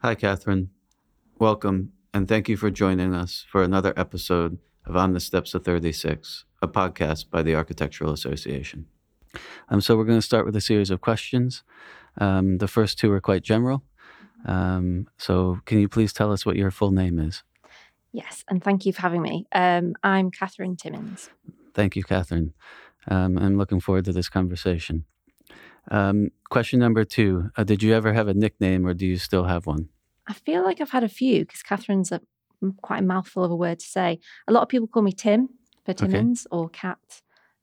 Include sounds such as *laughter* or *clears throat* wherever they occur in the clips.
Hi, Kathryn. Welcome, and thank you for joining us for another episode of On the Steps of 36, a podcast by the Architectural Association. Um, so, we're going to start with a series of questions. Um, the first two are quite general. Um, so, can you please tell us what your full name is? Yes, and thank you for having me. Um, I'm Kathryn Timmins. Thank you, Kathryn. Um, I'm looking forward to this conversation. Um, question number two uh, Did you ever have a nickname or do you still have one? I feel like I've had a few because Kathryn's a quite a mouthful of a word to say. A lot of people call me Tim for Timmins okay. or Cat.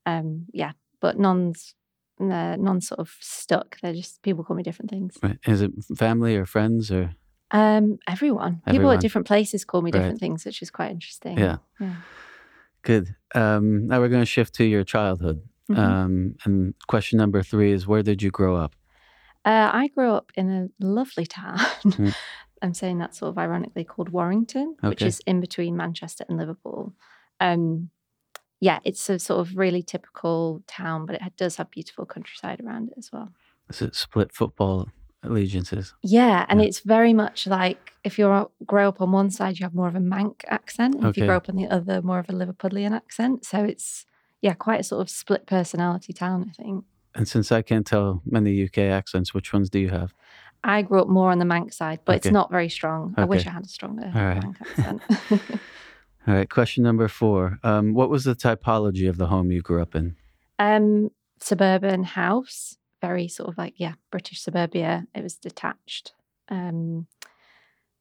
Um, yeah, but none's uh, none sort of stuck. They're just people call me different things. Right. Is it family or friends or? Um, everyone. everyone. People at different places call me different right. things, which is quite interesting. Yeah. yeah. Good. Um, now we're going to shift to your childhood. Mm-hmm. Um, and question number three is where did you grow up? Uh, I grew up in a lovely town. Mm-hmm. *laughs* I'm saying that sort of ironically called Warrington, okay. which is in between Manchester and Liverpool. Um, yeah, it's a sort of really typical town, but it does have beautiful countryside around it as well. Is it split football allegiances? Yeah, and yeah. it's very much like if you grow up on one side, you have more of a Manc accent, and okay. if you grow up on the other, more of a Liverpudlian accent. So it's yeah, quite a sort of split personality town, I think. And since I can't tell many UK accents, which ones do you have? I grew up more on the Manc side, but okay. it's not very strong. Okay. I wish I had a stronger Manc *laughs* accent. All right. Question number four. Um, what was the typology of the home you grew up in? Um, suburban house, very sort of like, yeah, British suburbia. It was detached. Um,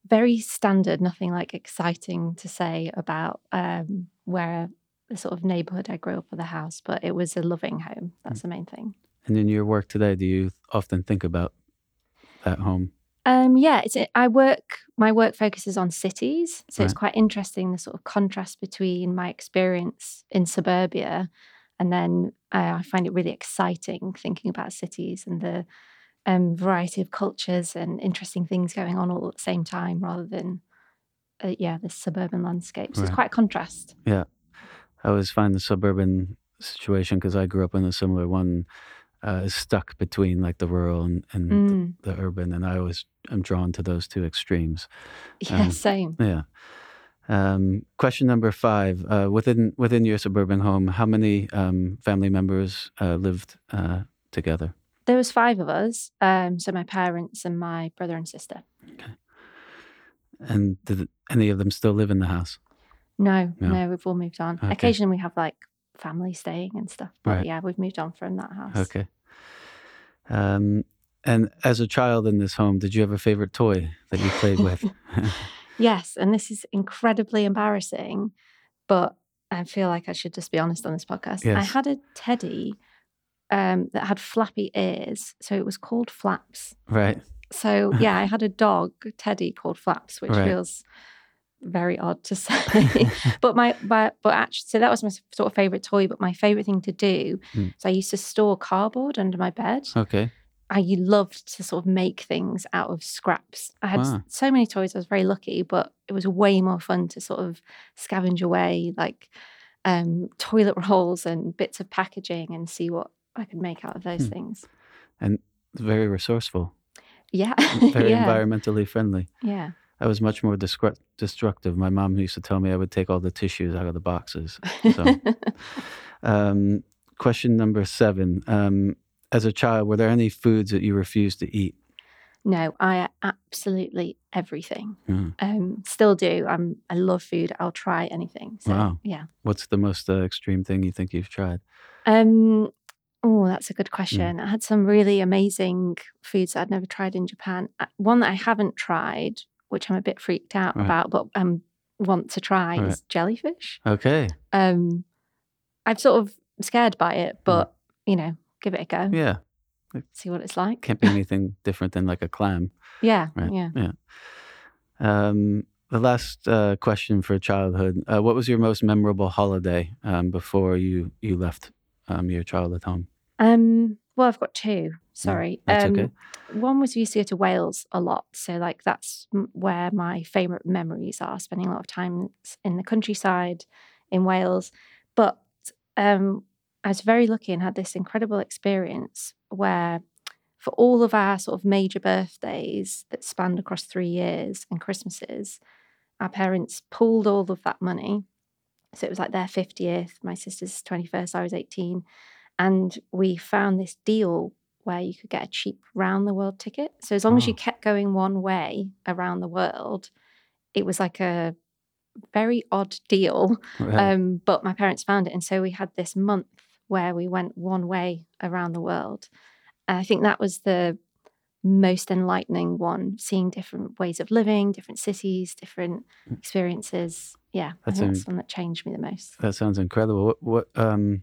very standard, nothing like exciting to say about um, where the sort of neighborhood I grew up with the house, but it was a loving home. That's mm. the main thing. And in your work today, do you often think about that home? Um, yeah, it's I work. My work focuses on cities, so right. it's quite interesting the sort of contrast between my experience in suburbia, and then uh, I find it really exciting thinking about cities and the um, variety of cultures and interesting things going on all at the same time, rather than uh, yeah, this suburban landscape. So right. it's quite a contrast. Yeah, I always find the suburban situation because I grew up in a similar one uh, is stuck between like the rural and, and mm. the, the, urban, and I always am drawn to those two extremes. Yeah, um, same. Yeah. Um, question number five: uh, within within your suburban home, how many um, family members uh, lived uh, together? There was five of us. Um, so my parents and my brother and sister. Okay. And did any of them still live in the house? No, no, no we've all moved on. Okay. Occasionally, we have like family staying and stuff. But right. yeah, we've moved on from that house. Okay. Um, and as a child in this home, did you have a favorite toy that you played *laughs* with? yes, and this is incredibly embarrassing, but I feel like I should just be honest on this podcast. Yes. I had a teddy um, that had flappy ears, so it was called Flaps. Right. So yeah, I had a dog teddy called Flaps, which right. feels very odd to say. *laughs* *laughs* but my but, but actually so that was my sort of favorite toy, but my favorite thing to do mm. so I used to store cardboard under my bed. Okay. I loved to sort of make things out of scraps. I had wow. so many toys. I was very lucky, but it was way more fun to sort of scavenge away like um, toilet *laughs* rolls and bits of packaging and see what I could make out of those hmm. things. And very resourceful. Yeah. very yeah. environmentally friendly. Yeah. I was much more destructive. My mom used to tell me I would take all the tissues out of the boxes. So, *laughs* um, question number seven: um, As a child, were there any foods that you refused to eat? No, I absolutely everything. Mm. Um, still do. I'm. I love food. I'll try anything. So, wow. Yeah. What's the most uh, extreme thing you think you've tried? Um. Oh, that's a good hmm. question. Mm. I had some really amazing foods that I'd never tried in Japan. Uh, one that I haven't tried which I'm a bit freaked out right. about, but um want to try right. is jellyfish. Okay. Um, I'm sort of scared by it, hmm. but mm. you know, give it a go. Yeah. See what it's like. Can't be anything different than like a clam. *laughs* Yeah. Right? Yeah. Yeah. Um, the last uh, question for childhood: uh, What was your most memorable holiday um, before you you left um, your childhood home? Um, well, I've got two. Sorry. that's um, okay. One was we used to go to Wales a lot. So, like, that's where my favorite memories are spending a lot of time in the countryside in Wales. But um, I was very lucky and had this incredible experience where for all of our sort of major birthdays that spanned across three years and Christmases, our parents pooled all of that money. So it was like their 50th, my sister's 21st, I was 18. And we found this deal where you could get a cheap round the world ticket. So as long oh. as you kept going one way around the world, it was like a very odd deal. Right. Um, but my parents found it. And so we had this month where we went one way around the world. And I think that was the most enlightening one, seeing different ways of living, different cities, different mm. experiences. Yeah, that's, I think that's one that changed me the most. That sounds incredible. What, what um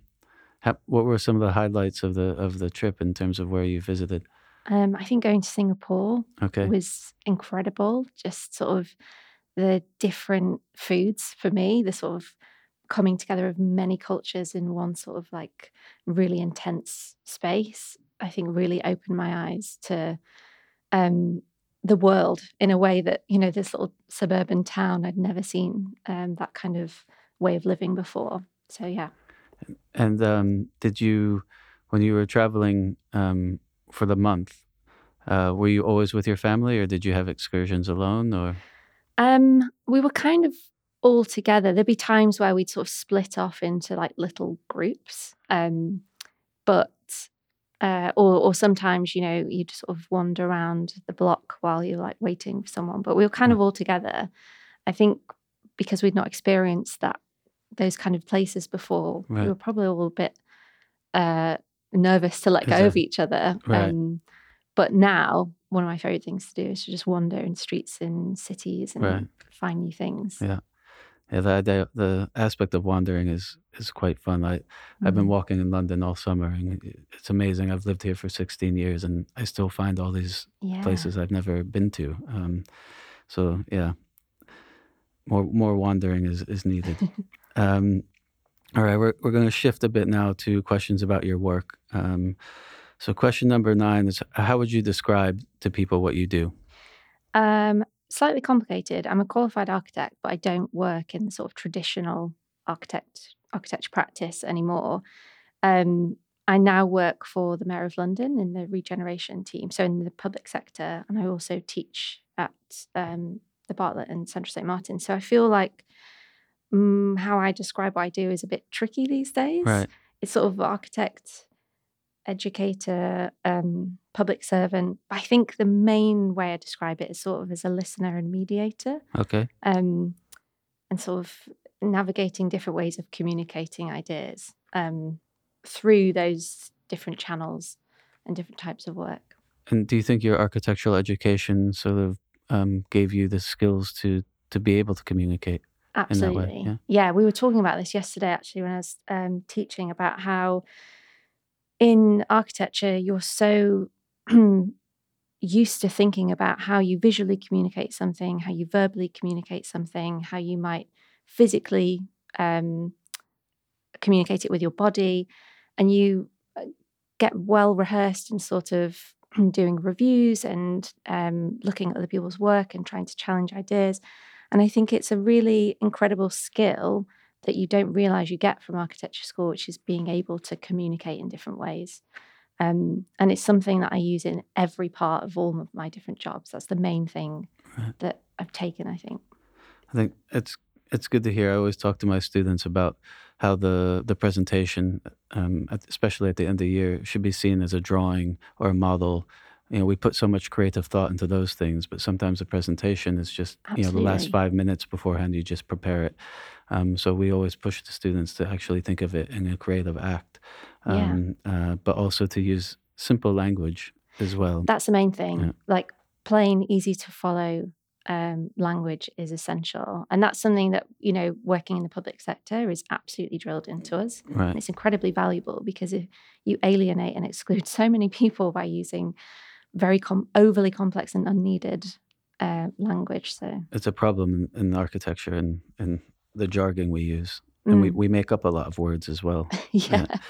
what were some of the highlights of the of the trip in terms of where you visited? Um, I think going to Singapore okay. was incredible. Just sort of the different foods for me, the sort of coming together of many cultures in one sort of like really intense space. I think really opened my eyes to um, the world in a way that you know this little suburban town I'd never seen um, that kind of way of living before. So yeah. And um, did you, when you were traveling um, for the month, uh, were you always with your family, or did you have excursions alone, or? Um, we were kind of all together. There'd be times where we'd sort of split off into like little groups, um, but uh, or or sometimes you know you'd sort of wander around the block while you're like waiting for someone. But we were kind of all together. I think because we'd not experienced that those kind of places before. Right. We were probably all a bit uh, nervous to let go of *laughs* each other. Right. Um, but now, one of my favorite things to do is to just wander in streets in cities and right. find new things. Yeah. Yeah, the, the aspect of wandering is is quite fun. I mm-hmm. I've been mm-hmm. walking in London all summer, and it's amazing. I've lived here for 16 years, and I still find all these yeah. places I've never been to. Um, so yeah, more more wandering is is needed. *laughs* Um, all right, we're, we're going to shift a bit now to questions about your work. Um, so, question number nine is How would you describe to people what you do? Um, slightly complicated. I'm a qualified architect, but I don't work in the sort of traditional architect architecture practice anymore. Um, I now work for the Mayor of London in the regeneration team, so in the public sector, and I also teach at um, the Bartlett and Central St Martin. So I feel like mm, how I describe what I do is a bit tricky these days. Right. It's sort of architect, educator, um, public servant. I think the main way I describe it is sort of as a listener and mediator. Okay. Um, and sort of navigating different ways of communicating ideas um, through those different channels and different types of work. And do you think your architectural education sort of um, gave you the skills to to be able to communicate? Absolutely. Yeah? yeah? we were talking about this yesterday actually when I was um, teaching about how in architecture you're so *clears throat* used to thinking about how you visually communicate something, how you verbally communicate something, how you might physically um, communicate it with your body, and you uh, get well rehearsed in sort of *clears throat* doing reviews and um, looking at other people's work and trying to challenge ideas. And I think it's a really incredible skill that you don't realize you get from architecture school, which is being able to communicate in different ways. Um, and it's something that I use in every part of all of my different jobs. That's the main thing right. that I've taken, I think. I think it's it's good to hear. I always talk to my students about how the the presentation, um, especially at the end of the year, should be seen as a drawing or a model you know we put so much creative thought into those things but sometimes the presentation is just Absolutely. you know the last five minutes beforehand you just prepare it um, so we always push the students to actually think of it in a creative act um, yeah. uh, but also to use simple language as well that's the main thing yeah. like plain easy to follow um, language is essential and that's something that you know working in the public sector is absolutely drilled into us right. it's incredibly valuable because if you alienate and exclude *laughs* so many people by using very com- overly complex and unneeded uh, language. So it's a problem in, in architecture and, and the jargon we use. And mm. we, we make up a lot of words as well. *laughs* yeah. yeah. *laughs*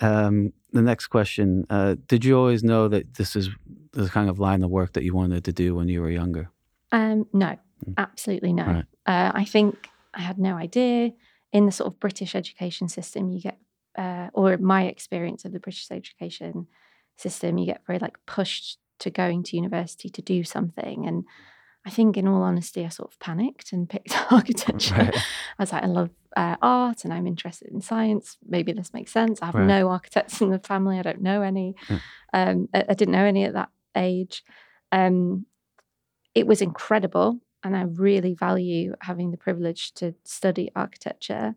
Um, the next question uh, Did you always know that this is the kind of line of work that you wanted to do when you were younger? Um, no, mm. absolutely no. Right. Uh, I think I had no idea. In the sort of British education system, you get, uh, or my experience of the British education, system, you get very like pushed to going to university to do something. And I think, in all honesty, I sort of panicked and picked *laughs* architecture. Right. I was like, I love uh, art and I'm interested in science. Maybe this makes sense. I have right. no architects in the family. I don't know any. Mm. Um, I, I, didn't know any at that age. Um, it was incredible. And I really value having the privilege to study architecture.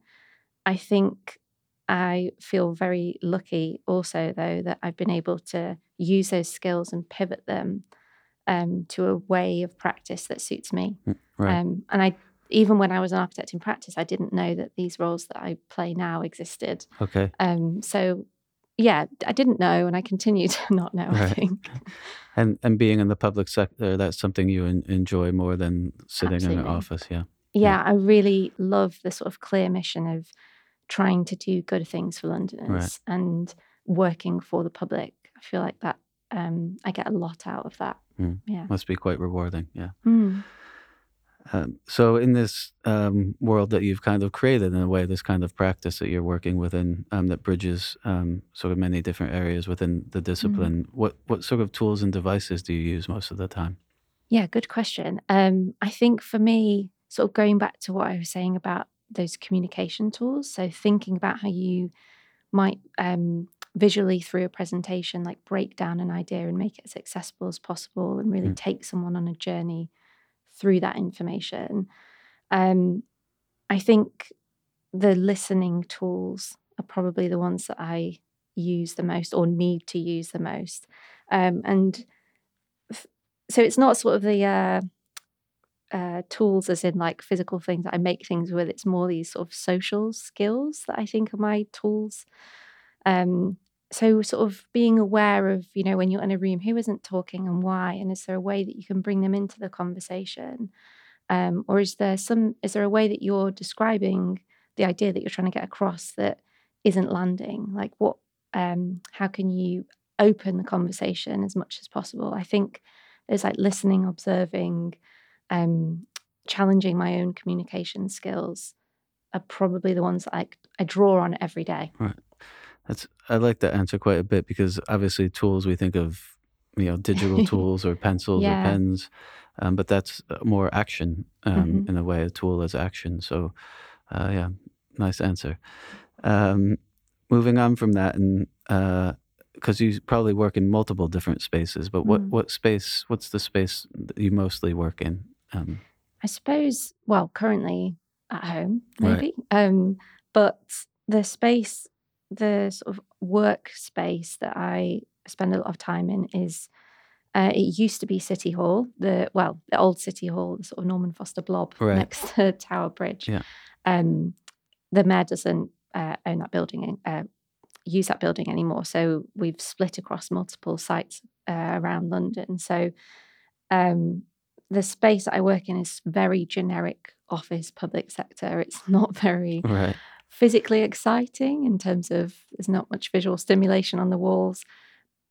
I think I feel very lucky also, though, that I've been able to use those skills and pivot them um, to a way of practice that suits me. Mm, right. Um, and I, even when I was an architect in practice, I didn't know that these roles that I play now existed. Okay. Um, so, yeah, I didn't know, and I continue *laughs* to not know. Right. I think. *laughs* And and being in the public sector, that's something you enjoy more than sitting Absolutely. in an office. Yeah. yeah. Yeah, I really love the sort of clear mission of trying to do good things for Londoners right. and working for the public. I feel like that um, I get a lot out of that. Mm. Yeah, must be quite rewarding. Yeah. Mm. Um, so, in this um, world that you've kind of created, in a way, this kind of practice that you're working within um, that bridges um, sort of many different areas within the discipline, mm. what what sort of tools and devices do you use most of the time? Yeah, good question. Um, I think for me, sort of going back to what I was saying about those communication tools. So thinking about how you might um, visually through a presentation, like break down an idea and make it as accessible as possible, and really mm. take someone on a journey through that information. Um, I think the listening tools are probably the ones that I use the most or need to use the most. Um, and so it's not sort of the uh, uh, tools as in like physical things I make things with. It's more these sort of social skills that I think are my tools. Um, so sort of being aware of, you know, when you're in a room, who isn't talking and why, and is there a way that you can bring them into the conversation, um, or is there some, is there a way that you're describing the idea that you're trying to get across that isn't landing? Like what, um, how can you open the conversation as much as possible? I think there's like listening, observing, um, challenging my own communication skills are probably the ones that I, I draw on every day. Right. That's I like that answer quite a bit because obviously tools we think of you know digital *laughs* tools or pencils yeah. or pens, um, but that's uh, more action um, mm-hmm. in a way. A tool is action. So uh, yeah, nice answer. Um, moving on from that and. Uh, because you probably work in multiple different spaces, but what, mm. what space, what's the space that you mostly work in? Um, I suppose, well, currently at home, maybe. Right. Um, but the space, the sort of workspace that I spend a lot of time in is uh, it used to be City Hall, the well, the old City Hall, the sort of Norman Foster blob right. next *laughs* to Tower Bridge. Yeah. Um, the mayor doesn't uh, own that building, uh, use that building anymore. So we've split across multiple sites uh, around London. So um, the space that I work in is very generic office public sector. It's *laughs* not very right. physically exciting in terms of there's not much visual stimulation on the walls,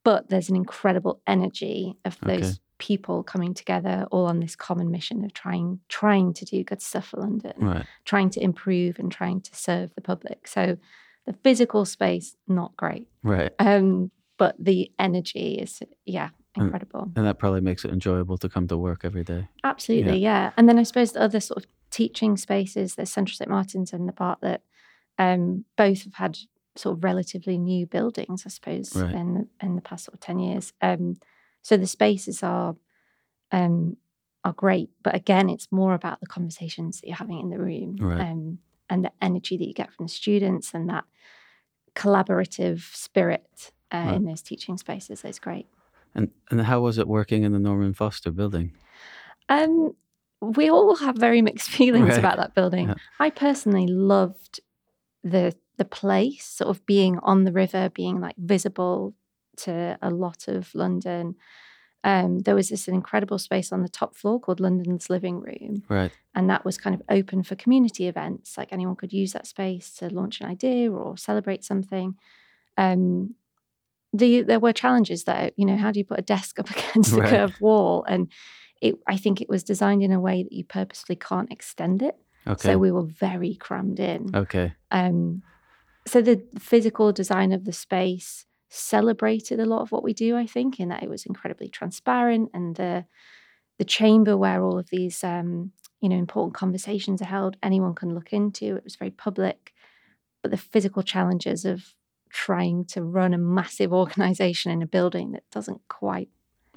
but there's an incredible energy of those okay. people coming together all on this common mission of trying trying to do good stuff for London, right. trying to improve and trying to serve the public. So the physical space not great. Right. Um but the energy is yeah incredible. And, and, that probably makes it enjoyable to come to work every day. Absolutely, yeah. yeah. And then I suppose the other sort of teaching spaces, there's Central St Martin's and the Bartlett um, both have had sort of relatively new buildings, I suppose, right. in the, in the past sort of ten years. Um, so the spaces are um, are great, but again, it's more about the conversations that you're having in the room right. um, and the energy that you get from the students and that collaborative spirit uh, right. in those teaching spaces is great. And and how was it working in the Norman Foster building? Um, we all have very mixed *laughs* feelings right. about that building. Yeah. I personally loved the the place, sort of being on the river, being like visible to a lot of London. Um, there was this incredible space on the top floor called London's Living Room. Right. And that was kind of open for community events. Like anyone could use that space to launch an idea or celebrate something. Um, the there were challenges there. You know, how do you put a desk up *laughs* against a right. curved wall? And it, I think it was designed in a way that you purposely can't extend it. Okay. So we were very crammed in. Okay. Um, so the physical design of the space, celebrated a lot of what we do. I think in that it was incredibly transparent and the the chamber where all of these um, you know important conversations are held, anyone can look into. It was very public, but the physical challenges of trying to run a massive organization in a building that doesn't quite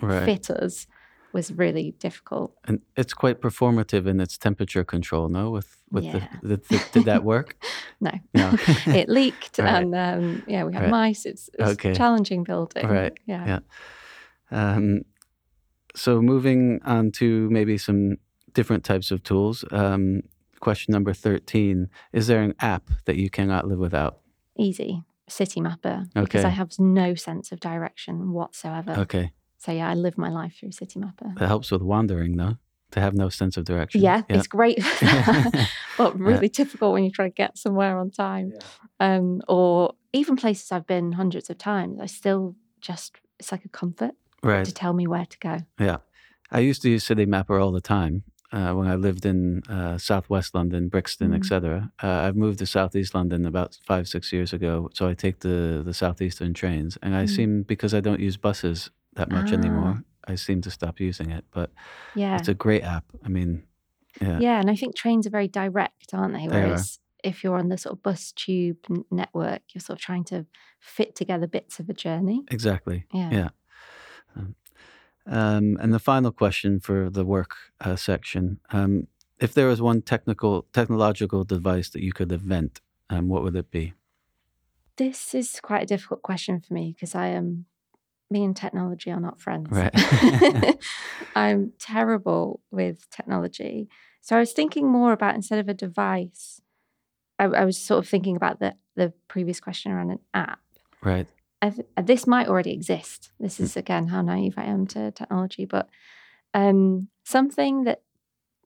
right. fit us was really difficult. And it's quite performative in its temperature control, no? With with yeah. the, the, the, did that work? *laughs* no, no, *laughs* it leaked, *laughs* right. and um, yeah, we had right. mice. It's, it's okay. challenging building. Right. Yeah. Yeah. Um, so moving on to maybe some different types of tools. Um, question number thirteen: Is there an app that you cannot live without? Easy. Citymapper okay. because I have no sense of direction whatsoever. Okay. So yeah, I live my life through Citymapper. That helps with wandering, though, to have no sense of direction. Yeah, yeah. it's great, *laughs* but *laughs* really yeah. difficult when you try to get somewhere on time. Yeah. Um, or even places I've been hundreds of times, I still just it's like a comfort right. to tell me where to go. Yeah, I used to use Citymapper all the time. Uh, when I lived in uh, Southwest London, Brixton, mm. etc. Uh, I've moved to Southeast London about five, six years ago, so I take the the Southeastern trains, and I mm. seem because I don't use buses that much ah. anymore. I seem to stop using it, but yeah, it's a great app. I mean, yeah, yeah, and I think trains are very direct, aren't they? Whereas they if you're on the sort of bus tube network, you're sort of trying to fit together bits of a journey. Exactly. Yeah. Yeah. Um, um and the final question for the work uh, section: um, If there was one technical technological device that you could invent, um, what would it be? This is quite a difficult question for me because I am me and technology are not friends. Right. *laughs* *laughs* I'm terrible with technology. So I was thinking more about instead of a device, I, I, was sort of thinking about the the previous question around an app. Right. Th- this might already exist. This hmm. is again how naive I am to technology, but um, something that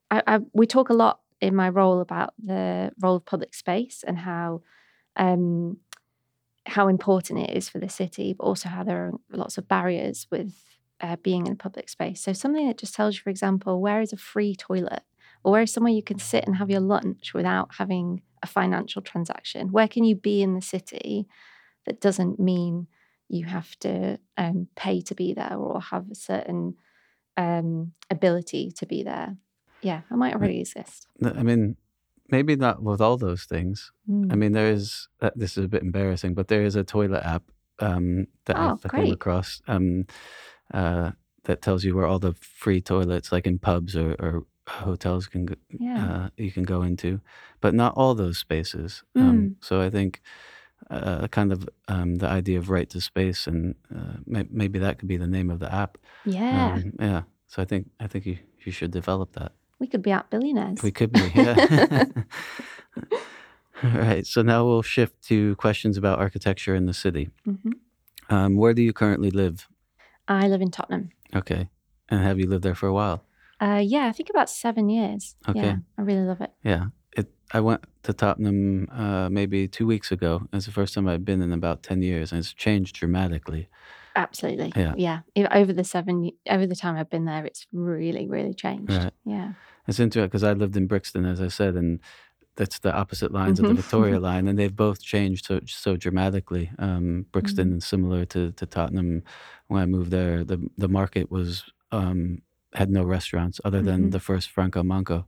I, I, we talk a lot in my role about the role of public space and how um, how important it is for the city, but also how there are lots of barriers with uh, being in a public space. So something that just tells you, for example, where is a free toilet, or where is somewhere you can sit and have your lunch without having a financial transaction? Where can you be in the city that doesn't mean you have to um, pay to be there or have a certain um, ability to be there? Yeah, that might already exist. I mean, maybe not with all those things. Mm. I mean, there is, uh, this is a bit embarrassing, but there is a toilet app um, that oh, I've come across um, uh, that tells you where all the free toilets, like in pubs or, or hotels, can go, yeah. uh, you can go into, but not all those spaces. Mm. Um, hmm. so I think uh, kind of um, the idea of right to space, and uh, may- maybe that could be the name of the app. Yeah, um, yeah. So I think I think you you should develop that. We could be app billionaires. We could be, yeah. *laughs* All right. So now we'll shift to questions about architecture in the city. Mm-hmm. Um, where do you currently live? I live in Tottenham. Okay. And have you lived there for a while? Uh, yeah, I think about seven years. Okay. Yeah, I really love it. Yeah. I went to Tottenham uh, maybe two weeks ago. It's the first time I've been in about 10 years, and it's changed dramatically. Absolutely. Yeah. Yeah. Over the seven, over the time I've been there, it's really, really changed. Right. Yeah. It's interesting because I lived in Brixton, as I said, and that's the opposite lines of the Victoria *laughs* line, and they've both changed so so dramatically. Um, Brixton mm-hmm. similar to, to Tottenham. When I moved there, the the market was um, had no restaurants other than mm-hmm. the first Franco Manca,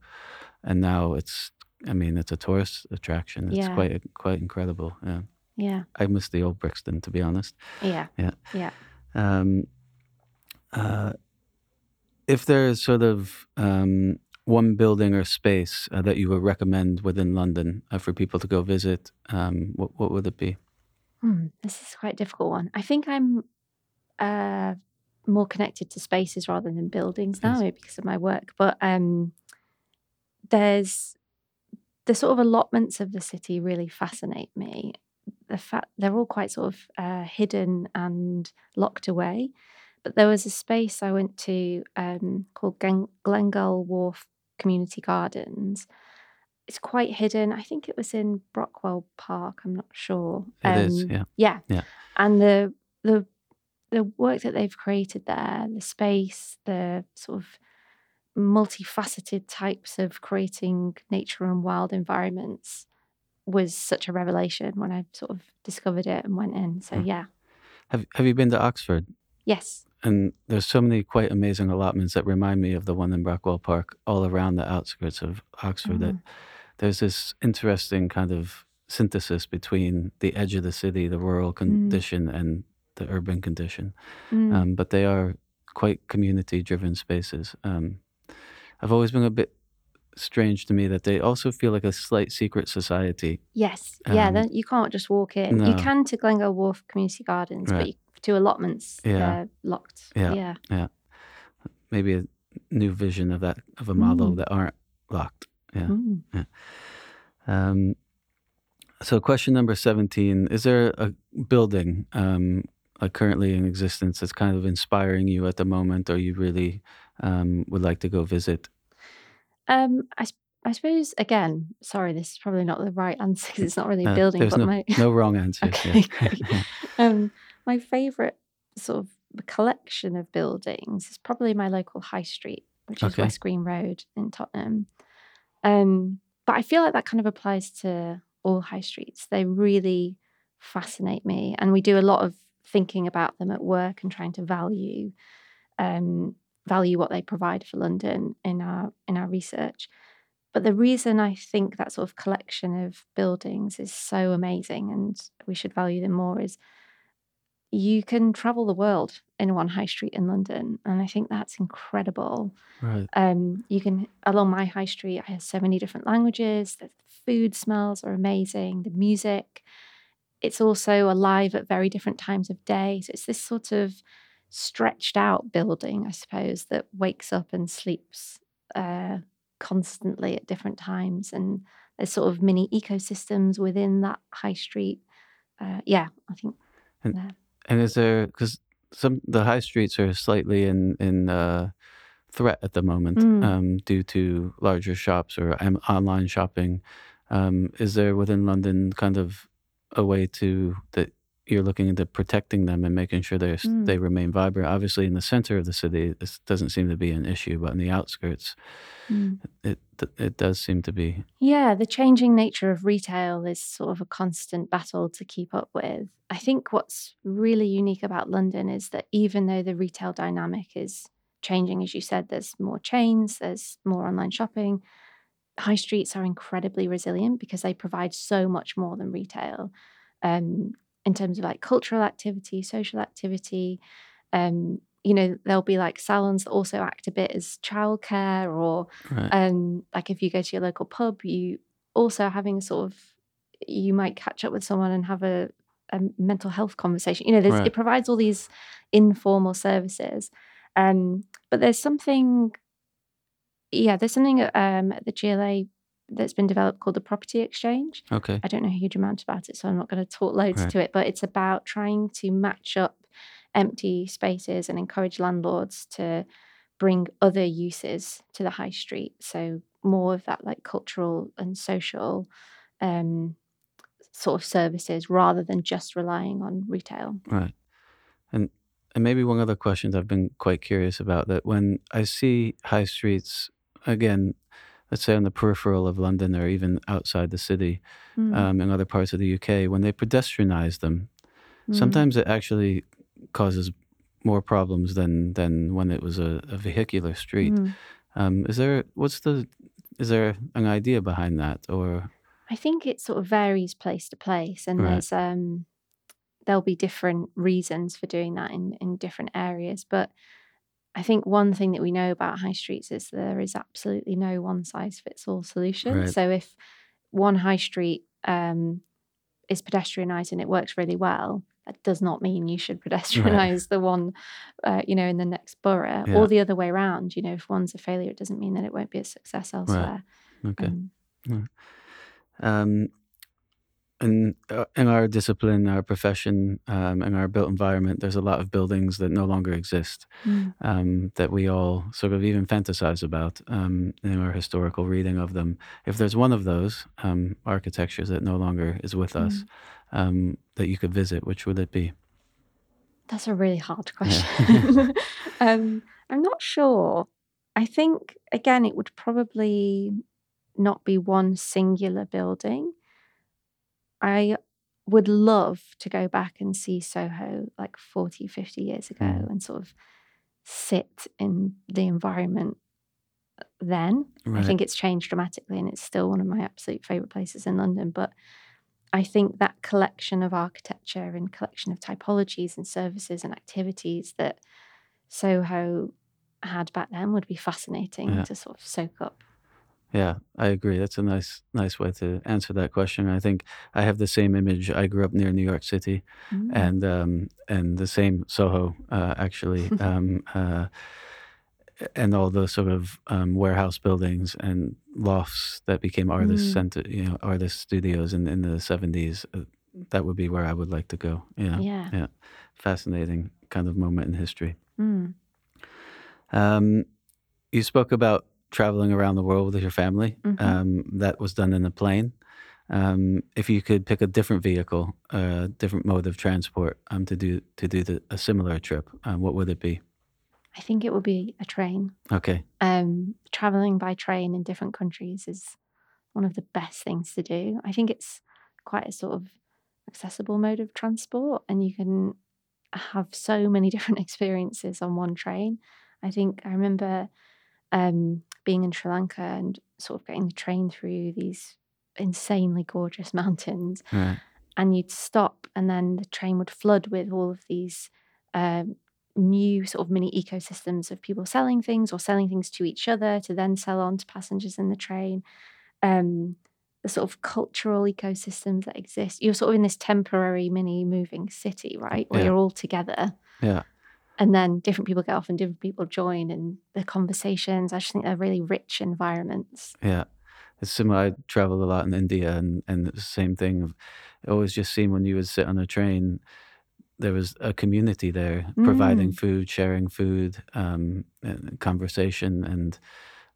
and now it's I mean it's a tourist attraction. It's yeah. quite quite incredible. Yeah. Yeah. I miss the old Brixton, to be honest. Yeah. Yeah. Yeah. Um, uh, if there's sort of um, one building or space uh, that you would recommend within London uh, for people to go visit, um, what, what would it be? Hmm, this is quite a difficult one. I think I'm uh, more connected to spaces rather than buildings now, yes. because of my work. But um, there's the sort of allotments of the city really fascinate me. The fact they're all quite sort of uh, hidden and locked away. But there was a space I went to um, called Glen- Glengall Wharf community gardens. It's quite hidden. I think it was in Brockwell Park. I'm not sure. It um, is, yeah. Yeah. Yeah. And the the the work that they've created there, the space, the sort of multifaceted types of creating nature and wild environments was such a revelation when I sort of discovered it and went in. So hmm. yeah. Have Have you been to Oxford? Yes. And there's so many quite amazing allotments that remind me of the one in Brockwell Park, all around the outskirts of Oxford. That Mm. there's this interesting kind of synthesis between the edge of the city, the rural Mm. condition, and the urban condition. Mm. Um, but they are quite community-driven spaces. Um, I've always been a bit strange to me that they also feel like a slight secret society. yes. Yeah. um, Then you can't just walk in. no. You can to Glengall Wharf Community Gardens, Right. but you, to allotments, Yeah. they're locked. Yeah. Yeah. Maybe a new vision of that of a model Mm. that aren't locked. Yeah. Mm. Um, so, question number 17 Is there a building um, like currently in existence that's kind of inspiring you at the moment, or you really um, would like to go visit? Um, I, I suppose again, sorry, this is probably not the right *laughs* answer because it's not really a Uh, building, but no, my no wrong *laughs* answer. Okay, yeah. *laughs* um, my favourite sort of collection of buildings is probably my local high street, which is Okay. West Green Road in Tottenham. Um, but I feel like that kind of applies to all high streets. They really fascinate me, and we do a lot of thinking about them at work and trying to value um, value what they provide for London in our in our research. But the reason I think that sort of collection of buildings is so amazing and we should value them more is you can travel the world in one high street in London. And I think that's incredible. right. Um, you can, along my high street, I have so many different languages. The food smells are amazing, the music. It's also alive at very different times of day. So it's this sort of stretched out building, I suppose, that wakes up and sleeps uh, constantly at different times. And there's sort of mini ecosystems within that high street. Uh, yeah, I think. And- yeah. And is there because some the high streets are slightly in in uh, threat at the moment Mm. um, due to larger shops or um, online shopping. Um, is there within London kind of a way to that you're looking into protecting them and making sure they Mm. they remain vibrant? Obviously, in the center of the city, this doesn't seem to be an issue, but in the outskirts, Mm. it it does seem to be. Yeah, the changing nature of retail is sort of a constant battle to keep up with. I think what's really unique about London is that even though the retail dynamic is changing, as you said, there's more chains, there's more online shopping. High streets are incredibly resilient because they provide so much more than retail um, in terms of like cultural activity, social activity. Um, you know, there'll be like salons that also act a bit as childcare or Right. um, like if you go to your local pub, you also having a sort of you might catch up with someone and have a, a mental health conversation. You know, there's, Right. it provides all these informal services. Um, but there's something, yeah, there's something um, at the GLA that's been developed called the Property Exchange. okay. I don't know a huge amount about it, so I'm not going to talk loads Right. to it, but it's about trying to match up empty spaces and encourage landlords to bring other uses to the high street. So more of that like cultural and social um, sort of services rather than just relying on retail. Right. And and maybe one other question that I've been quite curious about that when I see high streets again, let's say on the peripheral of London or even outside the city, Mm, um, in other parts of the UK, when they pedestrianize them, mm. sometimes it actually causes more problems than than when it was a, a vehicular street. Mm. Um, is there what's the is there an idea behind that or I think it sort of varies place to place, and Right. there's um, there'll be different reasons for doing that in in different areas. But I think one thing that we know about high streets is there is absolutely no one size fits all solution. Right. So if one high street um, is pedestrianised and it works really well, that does not mean you should *laughs* pedestrianise the one, uh, you know, in the next borough, Yeah. or the other way around. You know, if one's a failure, it doesn't mean that it won't be a success elsewhere. okay? Um, um, in uh, in our discipline, our profession, um, in our built environment, there's a lot of buildings that no longer exist mm, um, that we all sort of even fantasize about um, in our historical reading of them. If there's one of those um, architectures that no longer is with us Mm. um, that you could visit, which would it be? That's a really hard Yeah. question. *laughs* *laughs* um, I'm not sure. I think, again, it would probably not be one singular building. I would love to go back and see Soho like 40, 50 years ago Mm. and sort of sit in the environment then. Right. I think it's changed dramatically and it's still one of my absolute favourite places in London. But I think that collection of architecture and collection of typologies and services and activities that Soho had back then would be fascinating Yeah. to sort of soak up. Yeah, I agree. That's a nice, nice way to answer that question. I think I have the same image. I grew up near New York City, Mm. and um, and the same Soho uh, actually, *laughs* um, uh, and all the sort of um, warehouse buildings and lofts that became artist Mm. center, you know, artist studios in in the seventies. Uh, that would be where I would like to go. Yeah, Yeah. yeah, fascinating kind of moment in history. Mm. Um, you spoke about traveling around the world with your family. Mhm. Um, that was done in a plane. Um, if you could pick a different vehicle, a different mode of transport, um, to do to do the, a similar trip, um, what would it be? I think it would be a train. Okay, um, traveling by train in different countries is one of the best things to do. I think it's quite a sort of accessible mode of transport, and you can have so many *laughs* different experiences on one train. I think I remember um, being in Sri Lanka and sort of getting the train through these insanely gorgeous *laughs* mountains right, and you'd stop and then the train would flood with all of these um, new sort of mini ecosystems of people selling things or selling things to each other to then sell on to passengers in the train. Um, the sort of cultural ecosystems that exist you're sort of in this temporary mini moving city right where Yeah. you're all together. Yeah, and then different people get off and different people join and the conversations i just think they're really rich environments yeah. It's similar. I traveled a lot in India, and and the same thing. It always just seemed when you would sit on a train, there was a community there providing food, sharing food, um, and conversation, and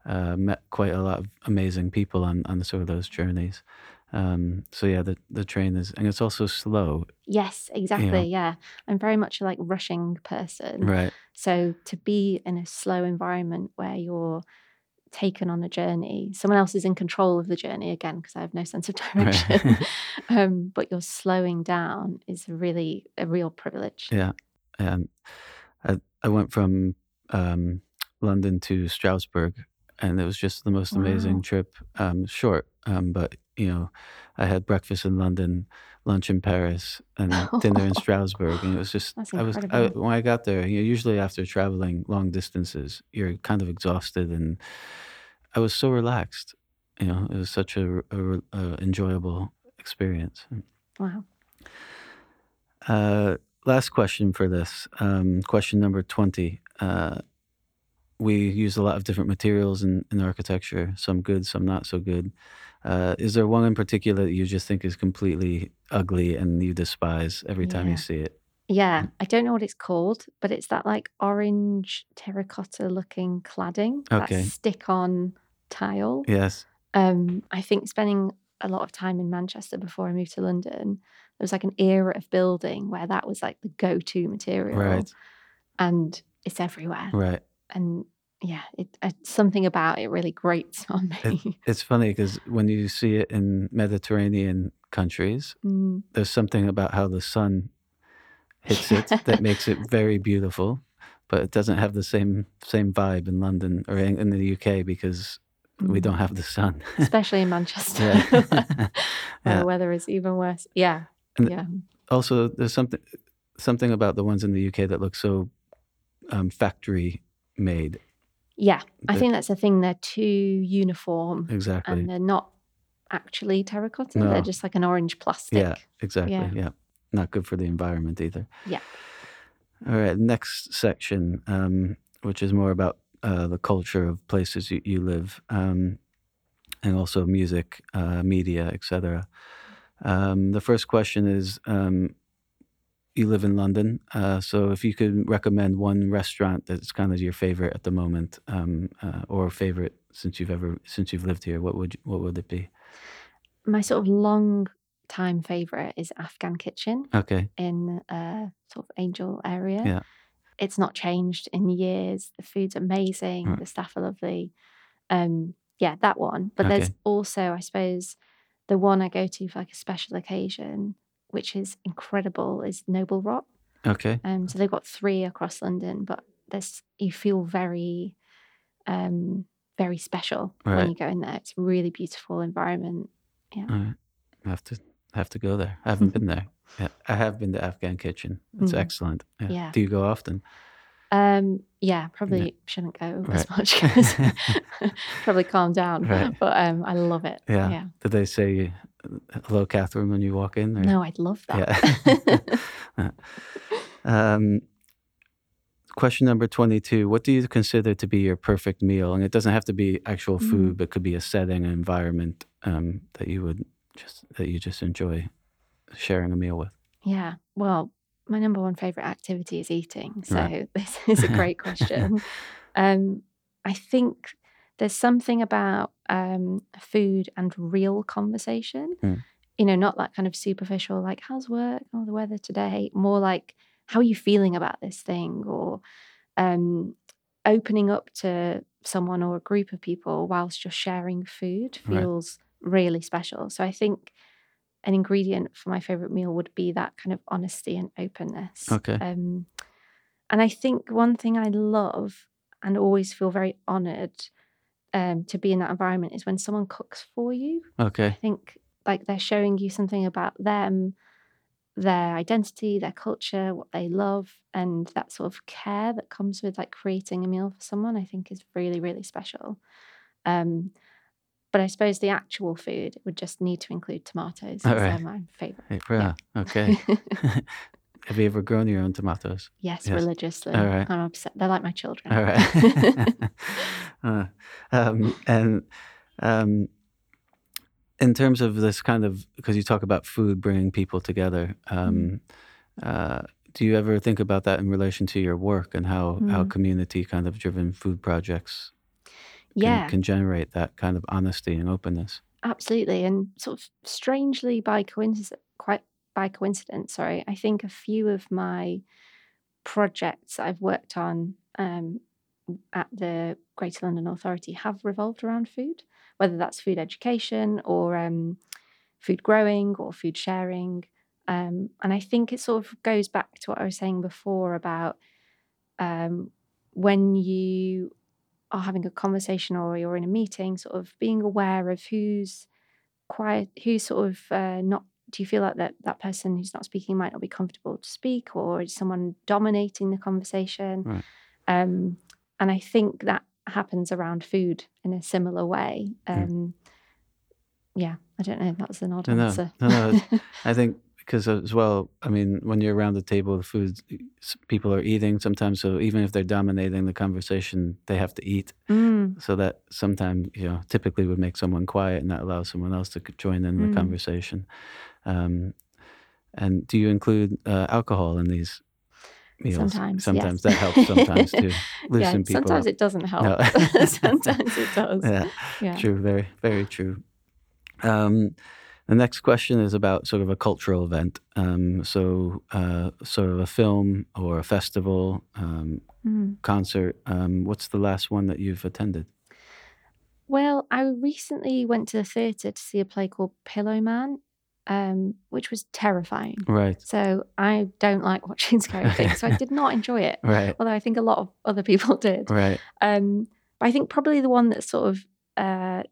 uh, met quite a lot of amazing people on on sort of those journeys. Um, so yeah, the the train is, and it's also slow, yes exactly yeah i'm very much a like rushing person right? So to be in a slow environment where you're taken on a journey, someone else is in control of the journey again because I have no sense of *laughs* direction. Right. *laughs* um, but you're slowing down is really a real privilege. yeah, and I I went from um, London to Strasbourg, and it was just the most amazing Wow. trip. Um, short, um, but you know, I had breakfast in London, lunch in Paris, and *laughs* dinner in Strasbourg, and it was just, I was I, when I got there. You know, usually after traveling long distances, you're kind of exhausted, and I was so relaxed. You know, it was such a, a, a enjoyable experience. Wow. Uh, last question for this. Um, question number 20. Uh, we use a lot of different materials in, in architecture, some good, some not so good. Uh, is there one in particular that you just think is completely ugly and you despise every time Yeah. you see it? Yeah, I don't know what it's called, but it's that like orange terracotta looking cladding, Okay. that stick on tile. Yes. Um, I think spending a lot of time in Manchester before I moved to London, there was like an era of building where that was like the go-to material, Right. and it's everywhere. Right. And yeah, it uh, something about it really grates *laughs* on me. It's funny because when you see it in Mediterranean countries, Mm, there's something about how the sun hits it that *laughs* makes it very beautiful, but it doesn't have the same same vibe in London or in, in the UK because we mm. don't have the sun. *laughs* especially in Manchester, Yeah. where Yeah. the weather is even worse. Yeah, And- yeah, also, there's something something about the ones in the UK that look so um, factory made. Yeah. I think that's the thing. They're too uniform, Exactly. and they're not actually terracotta. No. They're just like an orange plastic. Yeah, exactly. Yeah. Yeah. Not good for the environment either. Yeah. All right. Next section, um, which is more about uh, the culture of places you, you live, um, and also music, uh, media, etc. Um, the first question is um, you live in London, uh, so if you could recommend one restaurant that's kind of your favorite at the moment, um, uh, or favorite since you've ever since you've lived here, what would you, what would it be? My sort of long time favorite is Afghan Kitchen Okay. in uh, sort of Angel area. Yeah. It's not changed in years. The food's amazing. Right. The staff are lovely. Um, yeah, that one. But there's also, I suppose, the one I go to for like a special occasion which is incredible, is Noble Rot. Okay. Um, so they've got three across London, but there's you feel very, um, very special Right. when you go in there. It's a really beautiful environment. Yeah. Right. I have to have to go there. I haven't *laughs* been there. Yeah, I have been to Afghan Kitchen. It's Mm. excellent. Yeah. Yeah. Do you go often? Um, yeah, probably shouldn't go Right. as *laughs* much 'cause *laughs* probably calm down. Right. But um, I love it. Yeah. Yeah. Did they say hello, Kathryn, when you walk in? or- No, I'd love that. Yeah. *laughs* *laughs* um, question number 22 What do you consider to be your perfect meal? And it doesn't have to be actual Mm. food, but could be a setting, an environment um, that you would just, that you just enjoy sharing a meal with. Yeah. Well, my number one favorite activity is eating. So Right. *laughs* this is a great question. um, I think there's something about um, food and real conversation. Mm. You know, not that kind of superficial, like how's work, oh the weather today. More like how are you feeling about this thing, or um, opening up to someone or a group of people whilst you're sharing food Right. feels really special. So I think an ingredient for my favorite meal would be that kind of honesty and openness. Okay. Um, and I think one thing I love and always feel very honored um, to be in that environment is when someone cooks for you. Okay. I think like they're showing you something about them, their identity, their culture, what they love, and that sort of care that comes with like creating a meal for someone. I think is really really special. Um, but I suppose the actual food would just need to include tomatoes. All right. They're my favorite. Yeah. Okay. *laughs* *laughs* have you ever grown your own tomatoes? yes, Yes. religiously. All right. I'm upset. They're like my children. All right. *laughs* Uh, um, *laughs* and um, in terms of this kind of, because you talk about food bringing people together, um, uh, do you ever think about that in relation to your work and how, how Mm. community kind of driven food projects can, yeah. can generate that kind of honesty and openness? Absolutely, and sort of strangely by coincidence, quite by coincidence, sorry, I think a few of my projects I've worked on um, at the Greater London Authority have revolved around food, whether that's food education or um, food growing or food sharing. Um, and I think it sort of goes back to what I was saying before about um, when you are having a conversation or you're in a meeting, sort of being aware of who's quiet, who's sort of uh, not. Do you feel like that that person who's not speaking might not be comfortable to speak, or is someone dominating the conversation? Right. Um, and I think that happens around food in a similar way. Mm. Um, Yeah, I don't know. That was an odd no, answer. no, no, *laughs* I think because as well, I mean, when you're around the table, the food people are eating sometimes. So even if they're dominating the conversation, they have to eat. Mm, So that sometimes, you know, typically would make someone quiet and that allows someone else to join in the Mm. conversation. Um, and do you include uh, alcohol in these meals? Sometimes, Sometimes yes. that helps sometimes to *laughs* yeah, loosen people sometimes up. it doesn't help. No. *laughs* sometimes it *laughs* does. Yeah, Yeah. true. Very, very true. Um, the next question is about sort of a cultural event. Um, so, uh, sort of a film or a festival, um, Mm. concert. Um, what's the last one that you've attended? Well, I recently went to the theatre to see a play called Pillowman, um, which was terrifying. Right, So I don't like watching *laughs* scary things. So I did not enjoy it, *laughs* right, although I think a lot of other people *laughs* did. right. Um, but I think probably the one that's sort of uh,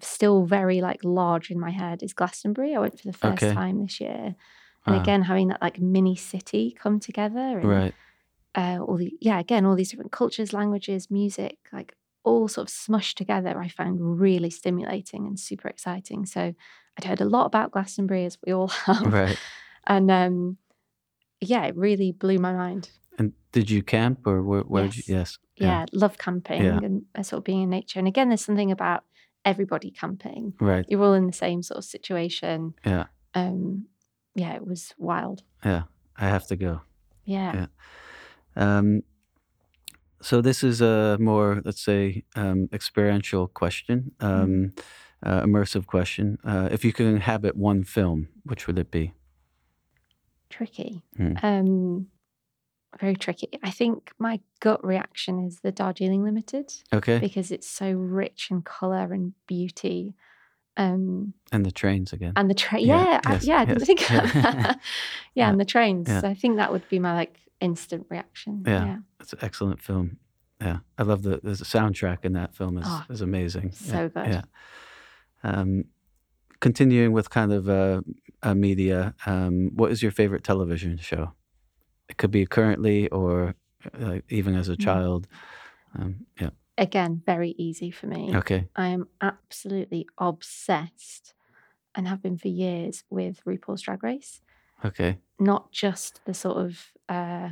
still very like large in my head is Glastonbury. I went for the first Okay. time this year, and Wow. again having that like mini city come together, and Right. uh, all the yeah again all these different cultures, languages, music, like all sort of smushed together. I found really stimulating and super exciting. So I'd heard a lot about Glastonbury as we all *laughs* have, Right. and um, yeah, it really blew my mind. And did you camp or where, where did you? Yes. yeah, love camping Yeah. and uh, sort of being in nature. And again, there's something about everybody camping. Right. You're all in the same sort of situation. Yeah. Um, yeah, it was wild. Yeah. I have to go. Yeah. Yeah. Um, so this is a more, let's say, um, experiential question, um, uh, immersive question. Uh, if you could inhabit one film, which would it be? Tricky. Hmm. Um, very tricky. I think my gut reaction is the Darjeeling Limited Okay. because it's so rich in color and beauty. Um, and the trains again. and the train, yeah, Yeah, I- yes, yeah, I didn't think yeah. that. *laughs* yeah, and the trains. Yeah. I think that would be my like instant reaction. Yeah. yeah. It's an excellent film. Yeah, I love the the soundtrack in that film is Oh, is amazing. so yeah, good. Yeah. Um, continuing with kind of uh, uh, media, um, what is your favorite television show? It could be currently or uh, even as a Mm. child. Um, yeah. Again, very easy for me. Okay. I am absolutely obsessed and have been for years with RuPaul's Drag Race. Okay. Not just the sort of uh,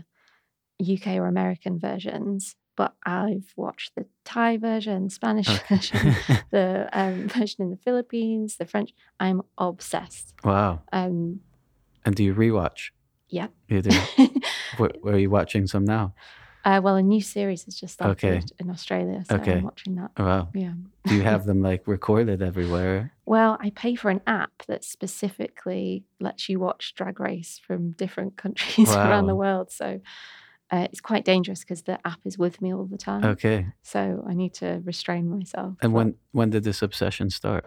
UK or American versions, but I've watched the Thai version, Spanish Okay. *laughs* version, *laughs* the um, version in the Philippines, the French. I'm obsessed. wow. Um, And do you rewatch? Yeah. You do. *laughs* where, where are you watching some now? uh, well, a new series has just started Okay. in Australia, so Okay. I'm watching that. Oh, wow. Yeah. Do you have *laughs* them like recorded everywhere? Well, I pay for an app that specifically lets you watch Drag Race from different *laughs* countries around the world. So uh, it's quite dangerous because the app is with me all the time. Okay. So I need to restrain myself. And when when did this obsession start?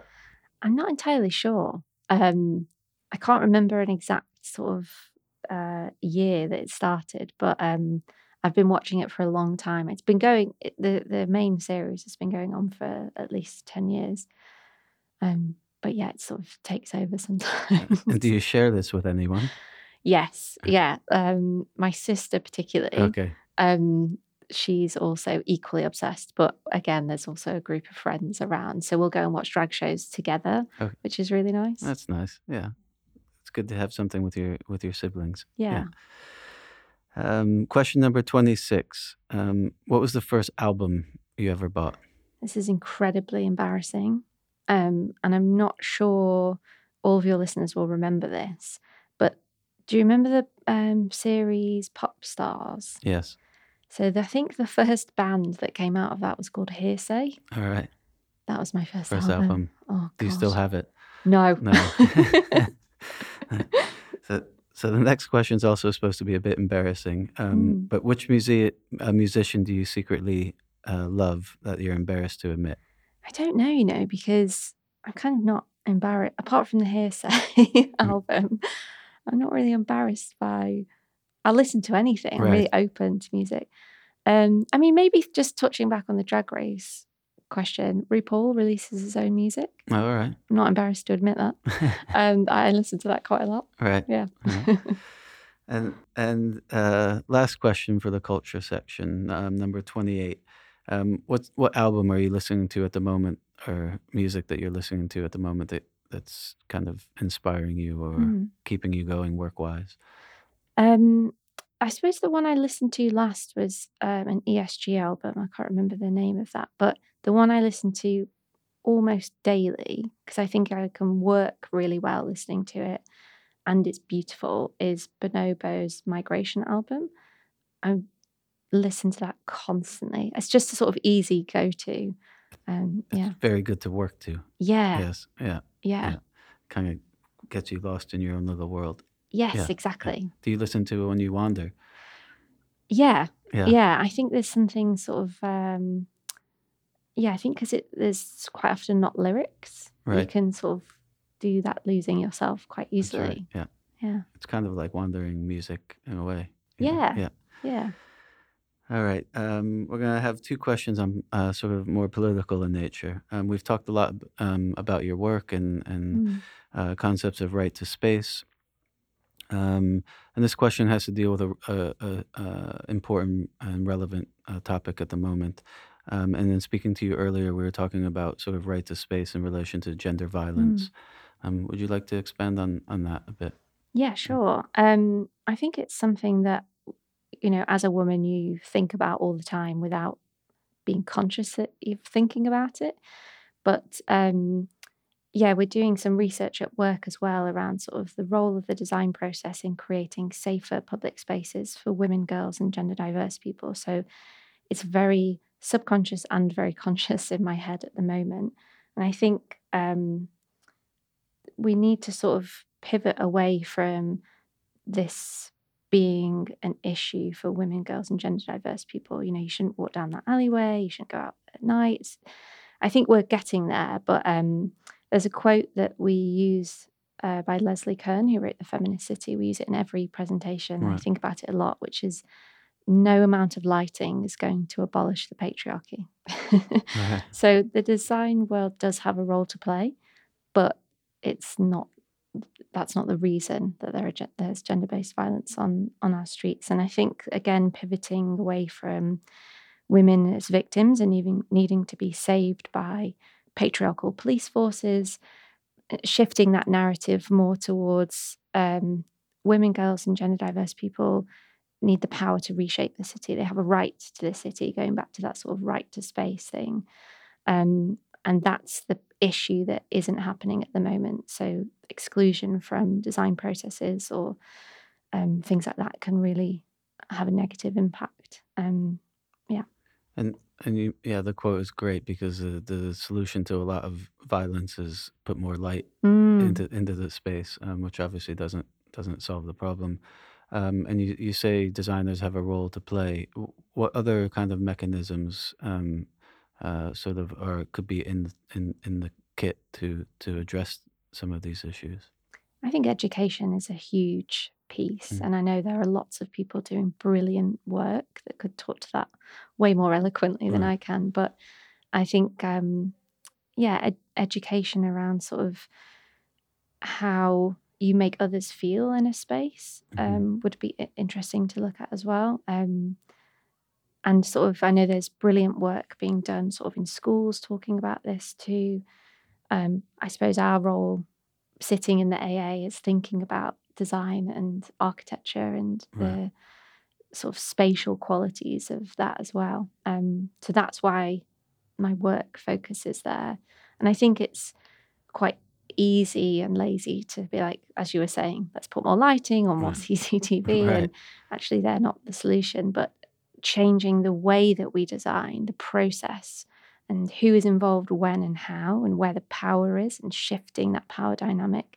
I'm not entirely sure. Um, I can't remember an exact sort of uh, year that it started, but um, I've been watching it for a long time. It's been going. it- the The main series has been going on for at least ten years. Um, but yeah, it sort of takes over sometimes. And do you share this with anyone? Yes, yeah. Um, my sister particularly. Okay. Um, she's also equally obsessed. But again, there's also a group of friends around, so we'll go and watch drag shows together, Okay. which is really nice. That's nice. Yeah. It's good to have something with your with your siblings. yeah. Um, question number 26. Um, what was the first album you ever bought? This is incredibly embarrassing. Um, and I'm not sure all of your listeners will remember this, but do you remember the um, series Popstars? Yes. So the, I think the first band that came out of that was called Hear'Say. All right. That was my first, First album. album. Oh, Do you still have it? No. No. *laughs* *laughs* *laughs* *laughs* so, so the next question is also supposed to be a bit embarrassing. Um, Mm. But which music, uh, musician do you secretly uh, love that you're embarrassed to admit? I don't know, you know, because I'm kind of not embarrassed. Apart from the Hear'Say *laughs* Mm. album, I'm not really embarrassed by. I'll listen to anything. I'm really open to music. Um, I mean, maybe just touching back on the Drag Race question. RuPaul releases his own music. Oh, all right. I'm not embarrassed to admit that. *laughs* Um, I listen to that quite a lot. right. Yeah. Yeah. *laughs* And and uh, last question for the culture section, um, number twenty-eight. Um, what what album are you listening to at the moment, or music that you're listening to at the moment that that's kind of inspiring you or Mm. keeping you going work-wise? Um, I suppose the one I listened to last was um, an ESG album. I can't remember the name of that, but the one I listen to almost daily because I think I can work really well listening to it, and it's beautiful. Is Bonobo's Migration album? I listen to that constantly. It's just a sort of easy go to. Um, It's yeah, very good to work to. yeah, Yes. Yeah. yeah, yeah. Kind of gets you lost in your own little world. Yes, Yeah, exactly. Do you listen to it when you wander? Yeah, Yeah. yeah i think there's something sort of um yeah i think because it there's quite often not lyrics you can sort of do that losing yourself quite That's right, easily Yeah. yeah It's kind of like wandering music in a way. you know? Yeah. Yeah. yeah All right. Um, we're going to have two questions on uh, sort of more political in nature. Um, we've talked a lot um, about your work and, and Mm. uh, concepts of right to space. Um, and this question has to deal with a, a, a, a important and relevant uh, topic at the moment. Um, and then speaking to you earlier, we were talking about sort of right to space in relation to gender violence. Um, would you like to expand on, on that a bit? yeah sure um i think it's something that you know as a woman you think about all the time without being conscious that you're thinking about it but um yeah we're doing some research at work as well around sort of the role of the design process in creating safer public spaces for women girls and gender diverse people so it's very subconscious and very *laughs* conscious in my head at the moment and i think um we need to sort of pivot away from this being an issue for women, girls, and gender diverse people. You know, you shouldn't walk down that alleyway, you shouldn't go out at night. I think we're getting there, but um, there's a quote that we use uh, by Leslie Kern, who wrote The Feminist City. We use it in every presentation. Right. I think about it a lot, which is no amount of lighting is going to abolish the patriarchy. right. *laughs* So the design world does have a role to play, but it's not. That's not the reason that there are, there's gender-based violence on on our streets. And I think again, pivoting away from women as victims and even needing to be saved by patriarchal police forces, shifting that narrative more towards um, women, girls, and gender diverse people need the power to reshape the city. They have a right to the city, going back to that sort of right to space thing. Um, and that's the issue that isn't happening at the moment. So, exclusion from design processes or um, things like that can really have a negative impact. Um. And and you, yeah, the quote is great because the, the solution to a lot of violence is put more light mm. into into the space, um, which obviously doesn't doesn't solve the problem. Um, and you, you say designers have a role to play. What other kind of mechanisms um, uh, sort of are could be in in in the kit to to address some of these issues? I think education is a huge piece. Mm. And I know there are lots of people doing brilliant work that could talk to that way more eloquently than I can. But I think, um, yeah, ed- education around sort of how you make others feel in a space mm-hmm. um, would be interesting to look at as well. Um, and sort of, I know there's brilliant work being done sort of in schools talking about this too. Um, I suppose our role sitting in the AA is thinking about design and architecture and right. the sort of spatial qualities of that as well. Um, so that's why my work focuses there. And I think it's quite easy and lazy to be like, as you were saying, let's put more lighting or more *laughs* right. CCTV. *laughs* Right. And actually, they're not the solution, but changing the way that we design, the process, and who is involved when and how, and where the power is, and shifting that power dynamic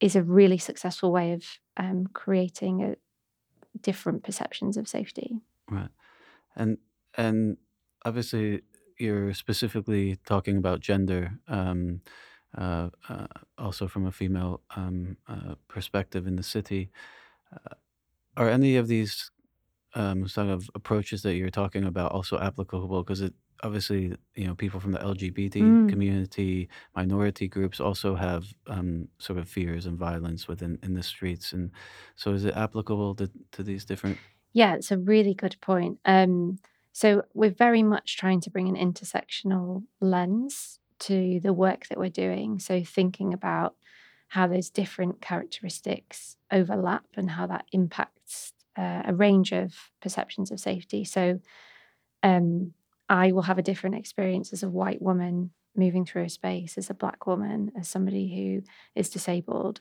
is a really successful way of um, creating a, different perceptions of safety. Right, and and obviously you're specifically talking about gender, um, uh, uh, also from a female um, uh, perspective in the city. Uh, are any of these um, sort of approaches that you're talking about also applicable? Because it obviously, you know, people from the LGBT mm. community, minority groups also have um, sort of fears and violence within in the streets, and so is it applicable to, to these different? Yeah, it's a really good point. Um, so we're very much trying to bring an intersectional lens to the work that we're doing. So thinking about how those different characteristics overlap and how that impacts uh, a range of perceptions of safety. So um, I will have a different experience as a white woman moving through a space, as a black woman, as somebody who is disabled,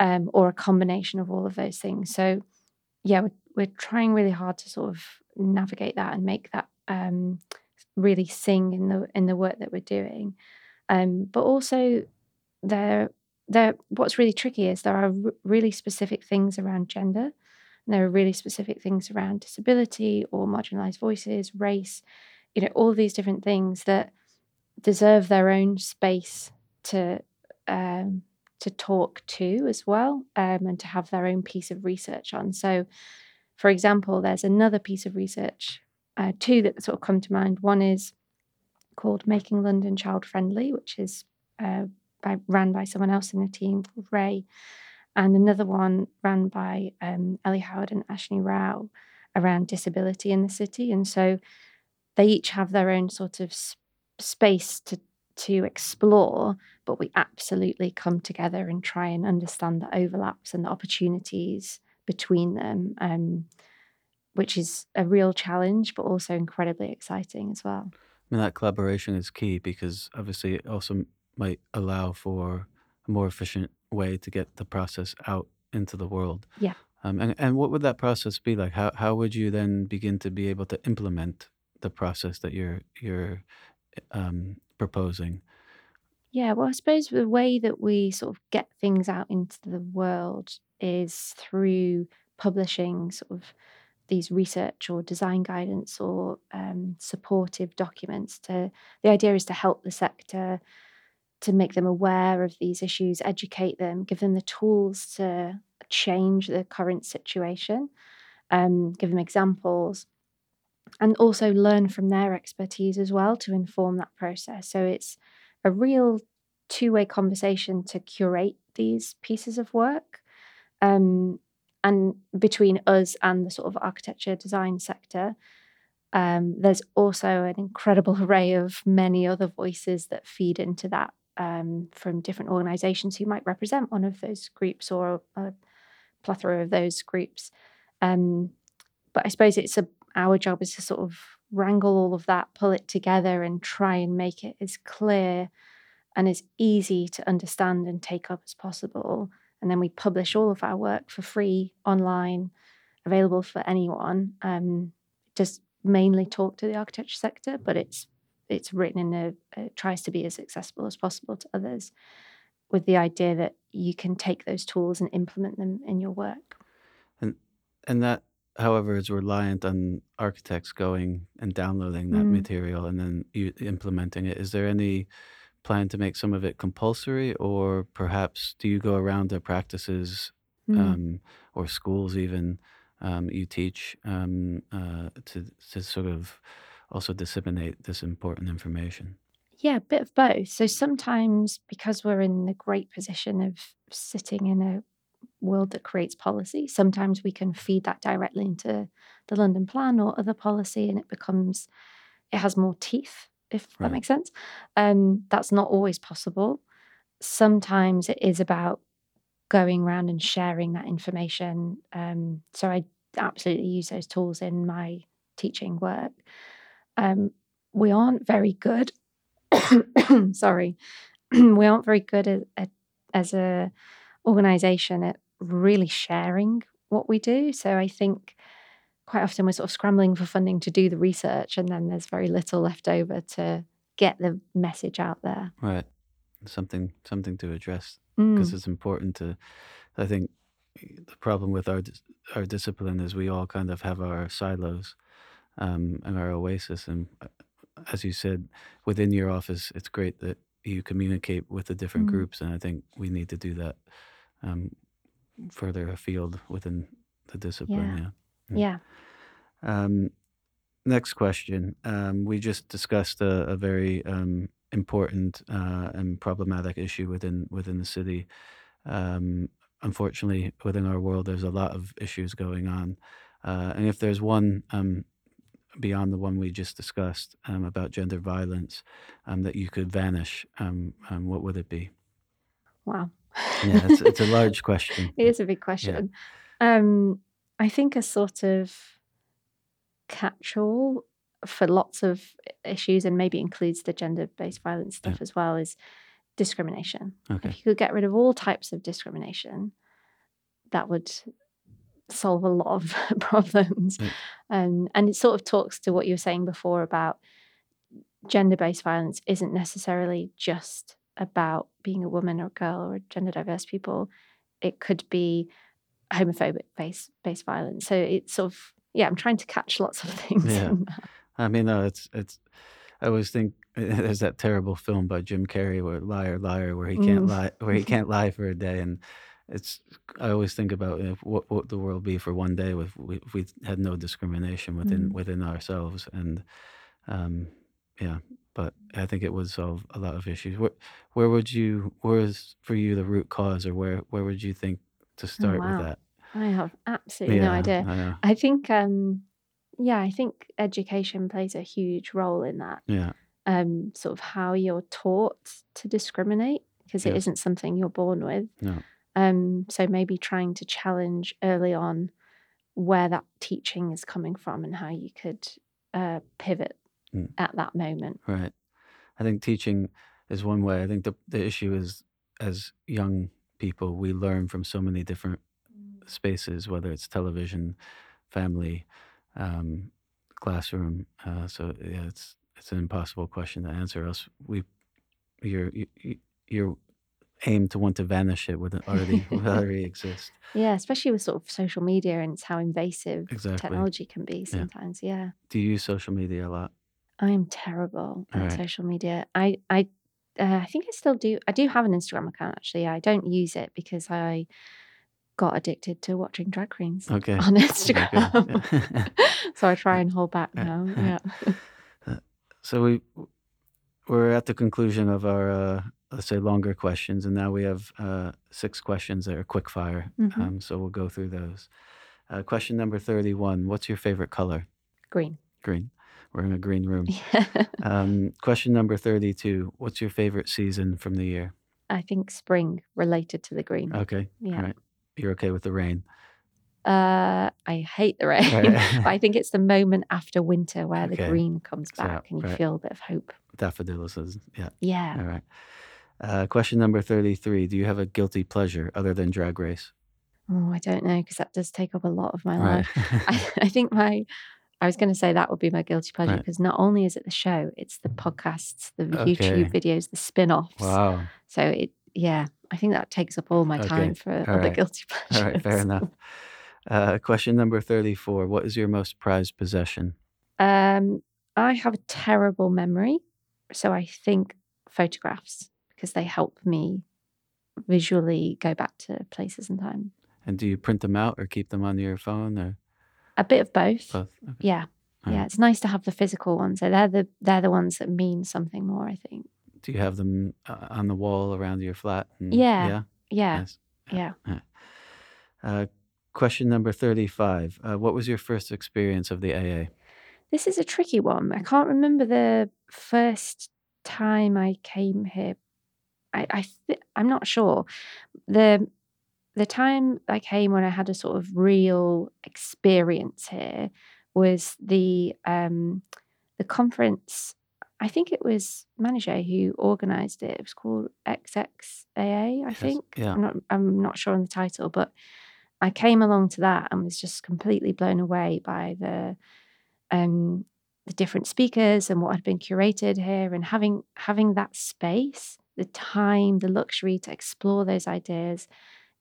um, or a combination of all of those things. So, yeah, we're, we're trying really hard to sort of navigate that and make that um, really sing in the in the work that we're doing. Um, but also, there, there. What's really tricky is there are r- really specific things around gender. And there are really specific things around disability or marginalized voices, race, you know all these different things that deserve their own space to um, to talk to as well um, and to have their own piece of research on. So, for example, there's another piece of research, uh, two that sort of come to mind. One is called Making London Child Friendly, which is uh, by, ran by someone else in the team called Ray, and another one ran by um, Ellie Howard and Ashni Rao around disability in the city. And so they each have their own sort of space to to explore, but we absolutely come together and try and understand the overlaps and the opportunities between them, um, which is a real challenge, but also incredibly exciting as well. I mean, that collaboration is key because obviously it also might allow for a more efficient way to get the process out into the world. Yeah. Um, and, and what would that process be like? How, how would you then begin to be able to implement the process that you're you're um, proposing? Yeah, well, I suppose the way that we sort of get things out into the world is through publishing sort of these research or design guidance or um, supportive documents. To the idea is to help the sector to make them aware of these issues, educate them, give them the tools to change the current situation, um, give them examples, and also learn from their expertise as well to inform that process. So it's a real two way conversation to curate these pieces of work. Um, and between us and the sort of architecture design sector, um, there's also an incredible *laughs* array of many other voices that feed into that um, from different organizations who might represent one of those groups or a plethora of those groups. Um, but I suppose it's a, our job is to sort of wrangle all of that, pull it together, and try and make it as clear and as easy to understand and take up as possible. And then we publish all of our work for free online, available for anyone. Um, just mainly talk to the architecture sector, but it's it's written in a it tries to be as accessible as possible to others with the idea that you can take those tools and implement them in your work and and that however is reliant on architects going and downloading that Mm. material and then you implementing it is there any plan to make some of it compulsory or perhaps do you go around to practices Mm. um, or schools even um, you teach um, uh, to to sort of also disseminate this important information. yeah a bit of both so sometimes because we're in the great position of sitting in a world that creates policy sometimes we can feed that directly into the london plan or other policy and it becomes it has more teeth if that makes sense um, that's not always possible sometimes it is about going around and sharing that information. Um, so I absolutely use those tools in my teaching work. Um, we aren't very good. *coughs* sorry, *coughs* we aren't very good at, at, as a organization at really sharing what we do. So I think quite often we're sort of scrambling for funding to do the research, and then there's very little left over to get the message out there. Right. Something something to address Mm, because it's important to. I think the problem with our our discipline is we all kind of have our silos um, and our oasis, and uh, as you said, within your office, it's great that you communicate with the different Mm. groups, and I think we need to do that um, further afield within the discipline. Yeah. Yeah. yeah. Um, next question. Um, we just discussed a, a very um, important uh, and problematic issue within within the city. Um, unfortunately, within our world, there's a lot of issues going on, uh, and if there's one um, beyond the one we just discussed um, about gender violence um, that you could vanish, um, um, what would it be? Wow. Yeah, it's, it's a large question. It is a big question. Um, I think a sort of catch-all for lots of issues, and maybe includes the gender-based violence stuff Yeah. as well, is discrimination. Okay. If you could get rid of all types of discrimination, that would solve a lot of *laughs* problems. Yeah. Um, and it sort of talks to what you were saying before about gender-based violence isn't necessarily just about being a woman or a girl or gender diverse people. It could be homophobic based based violence. So it's sort of yeah, I'm trying to catch lots of *laughs* things. Yeah. I mean, no, it's it's. I always think *laughs* there's that terrible film by Jim Carrey where "Liar, Liar," where he can't Mm. lie, where he can't lie for a day, and it's. I always think about if, what what the world be for one day if we, if we had no discrimination within Mm. within ourselves, and um, yeah. But I think it would solve a lot of issues. Where where would you? Where is for you the root cause, or where where would you think to start wow. with that? I have absolutely no idea. I. I think um yeah, I think education plays a huge role in that. Yeah, Um sort of how you're taught to discriminate because it Yes. isn't something you're born with. no, Um so maybe trying to challenge early on where that teaching is coming from and how you could uh pivot Mm. at that moment. Right. I think teaching is one way. I think the the issue is as young people, we learn from so many different spaces, whether it's television, family, um, classroom. Uh, so yeah, it's it's an impossible question to answer. Else we you're you, you- you're aimed to want to vanish it would already *laughs* already exist. Yeah, especially with sort of social media and it's how invasive Exactly. technology can be sometimes. Yeah. Do you use social media a lot? I am terrible at Right. social media. I I uh, I think I still do. I do have an Instagram account actually. I don't use it because I got addicted to watching drag queens *laughs* Okay. on Instagram. Okay. *laughs* *laughs* so I try and hold back now. Yeah. So we we're at the conclusion of our uh, let's say longer questions, and now we have uh, six questions that are quick fire. Mhm. Um, so we'll go through those. Uh, question number thirty-one: What's your favorite color? Green. Green. We're in a green room. *laughs* Um, question number thirty-two: What's your favorite season from the year? I think spring related to the green. Okay. Yeah. All right. You're okay with the rain. Uh, I hate the rain. Right. *laughs* but I think it's the moment after winter where Okay. the green comes back and you right. feel a bit of hope. Daffodils is yeah. Yeah. All right. Uh, question number thirty-three: Do you have a guilty pleasure other than Drag Race? Oh, I don't know because that does take up a lot of my Right. life. *laughs* I, I think my, I was going to say that would be my guilty pleasure Right. because not only is it the show, it's the podcasts, the Okay. YouTube videos, the spin offs. wow. So it, yeah, I think that takes up all my Okay. time for All other right. guilty pleasures. All right, fair enough. Uh, question number 34. What is your most prized possession? Um, I have a terrible memory, so I think photographs because they help me visually go back to places and time. And do you print them out or keep them on your phone or A bit of both. both? Okay. Yeah. All Yeah, right. it's nice to have the physical ones. So they're the they're the ones that mean something more. I think. Do you have them uh, on the wall around your flat? and- Yeah. Yeah. Yeah, Nice. yeah. Uh, question number 35. Uh, what was your first experience of the AA? This is a tricky one. I can't remember the first time I came here. I, I th- I'm not sure. The the time I came when I had a sort of real experience here was the um the conference. I think it was Manijeh who organised it. It was called XXAA, I Yes, think. yeah. I'm not I'm not sure on the title, but I came along to that and was just completely blown away by the um, the different speakers and what had been curated here, and having having that space, the time, the luxury to explore those ideas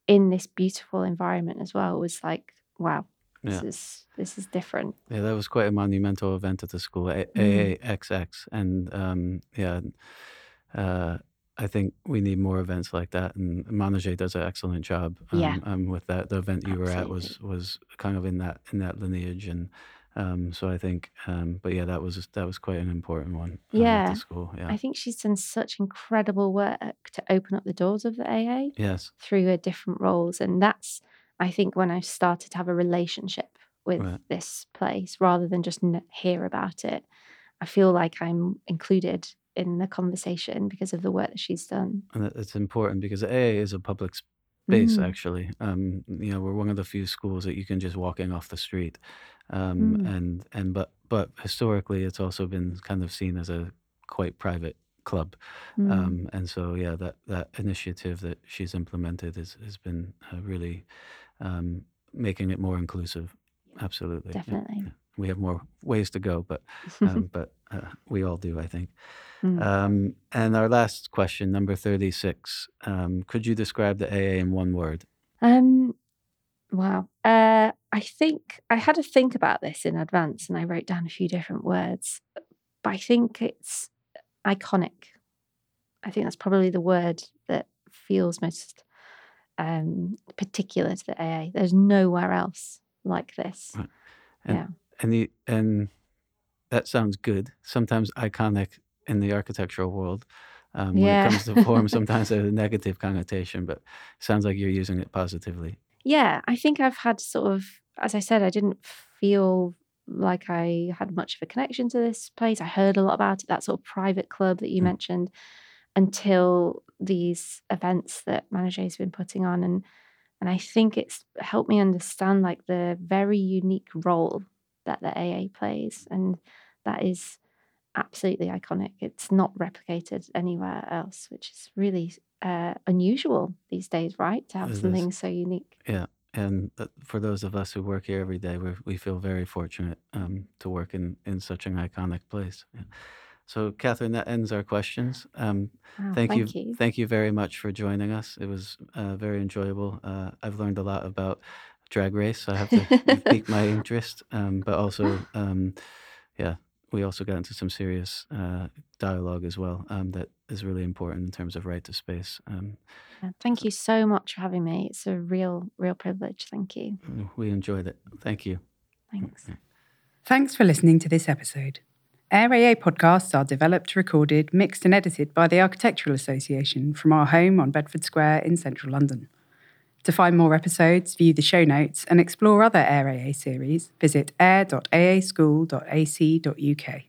in this beautiful environment as well was like, wow, this Yeah. is this is different. Yeah, that was quite a monumental event at the school, A- Mm. AAXX. And um, yeah, uh, I think we need more events like that. And Manijeh does an excellent job um, Yeah. um, with that. The event you were at was was kind of in that in that lineage. And um, so I think, um, but yeah, that was that was quite an important one. um, at Yeah. the school. Yeah. I think she's done such incredible work to open up the doors of the AA yes. through her different roles. And that's, I think, when I started to have a relationship with Right. this place rather than just n- hear about it. I feel like I'm included in the conversation because of the work that she's done. And it- it's important because AA is a public space, Mm. actually. Um, you know, we're one of the few schools that you can just walk in off the street. Um, Mm. and, and, but, but historically, it's also been kind of seen as a quite private club. Mm. Um, and so, yeah, that, that initiative that she's implemented has, has been uh, really um, making it more inclusive. Absolutely. Definitely. yeah. We have more ways to go, but, um, *laughs* but uh, we all do, I think. Mm. Um, and our last question, number 36. Um, could you describe the AA in one word? Um, wow. Uh, I think I had to think about this in advance and I wrote down a few different words, but I think it's iconic. I think that's probably the word that feels most um, particular to the AA. There's nowhere else like this. Right. And, Yeah. And, the, and that sounds good. Sometimes iconic in the architectural world. Um, when Yeah. it comes to form, *laughs* sometimes there's a negative connotation, but sounds like you're using it positively. Yeah, I think I've had sort of, as I said, I didn't feel like I had much of a connection to this place. I heard a lot about it, that sort of private club that you Mm. mentioned, until these events that Manijeh's been putting on. And and I think it's helped me understand like the very unique role that the AA plays. And that is absolutely iconic. It's not replicated anywhere else, which is really uh, unusual these days, right? To It have is. something so unique. Yeah, and uh, for those of us who work here every day, we we feel very fortunate um, to work in, in such an iconic place. Yeah. So, Kathryn, that ends our questions. Um, Wow, thank, you, thank you. thank you very much for joining us. It was uh, very enjoyable. Uh, I've learned a lot about drag race. I have to *laughs* you've my interest, um, but also, um, yeah, we also got into some serious uh, dialogue as well um, that is really important in terms of right to space. Um, Thank you so much for having me. It's a real, real privilege. Thank you. We enjoyed it. Thank you. Thanks. Thanks for listening to this episode. Air AA podcasts are developed, recorded, mixed, and edited by the Architectural Association from our home on Bedford Square in central London. To find more episodes, view the show notes, and explore other Air AA series, visit air.aaschool.ac.uk.